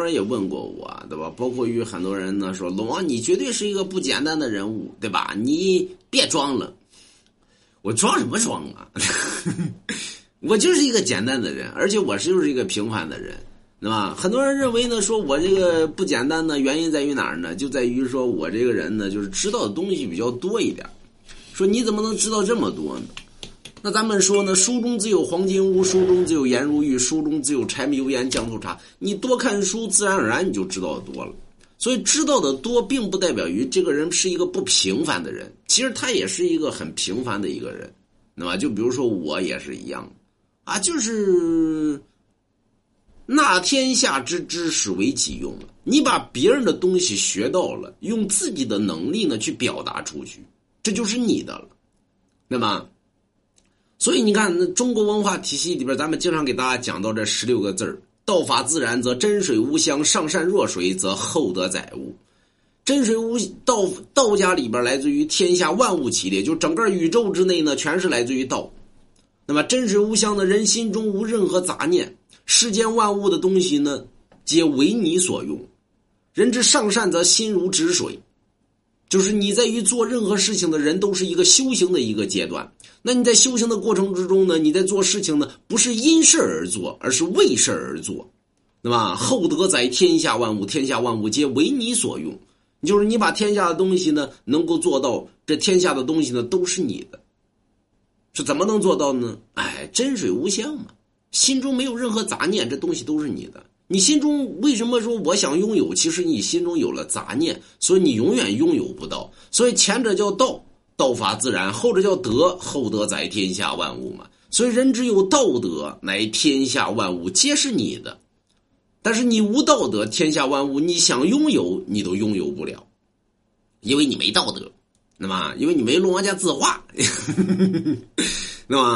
多人也问过我，对吧？包括于很多人呢说，龙王你绝对是一个不简单的人物，对吧？你别装了，我装什么装啊？我就是一个简单的人，而且我是就是一个平凡的人，对吧？很多人认为呢，说我这个不简单呢，原因在于哪儿呢？就在于说我这个人呢，就是知道的东西比较多一点。说你怎么能知道这么多呢？那咱们说呢，书中自有黄金屋，书中自有颜如玉，书中自有柴米油盐酱醋茶。你多看书，自然而然你就知道的多了。所以知道的多，并不代表于这个人是一个不平凡的人。其实他也是一个很平凡的一个人，那么就比如说我也是一样，啊，就是纳天下之知识为己用了。你把别人的东西学到了，用自己的能力呢去表达出去，这就是你的了。那么。所以你看，那中国文化体系里边，咱们经常给大家讲到这十六个字儿：道法自然，则真水无香；上善若水，则厚德载物。真水无道，道家里边来自于天下万物起列，就整个宇宙之内呢，全是来自于道。那么真水无香的人心中无任何杂念，世间万物的东西呢，皆为你所用。人之上善，则心如止水。就是你在于做任何事情的人，都是一个修行的一个阶段。那你在修行的过程之中呢，你在做事情呢，不是因事而做，而是为事而做，对吧？厚德载天下万物，天下万物皆为你所用。就是你把天下的东西呢，能够做到，这天下的东西呢，都是你的。是怎么能做到呢？哎，真水无香嘛，心中没有任何杂念，这东西都是你的。你心中为什么说我想拥有？其实你心中有了杂念，所以你永远拥有不到。所以前者叫道，道法自然；后者叫德，厚德载天下万物嘛。所以人只有道德，乃天下万物皆是你的。但是你无道德，天下万物你想拥有，你都拥有不了，因为你没道德，那么因为你没龙王家字画，那么。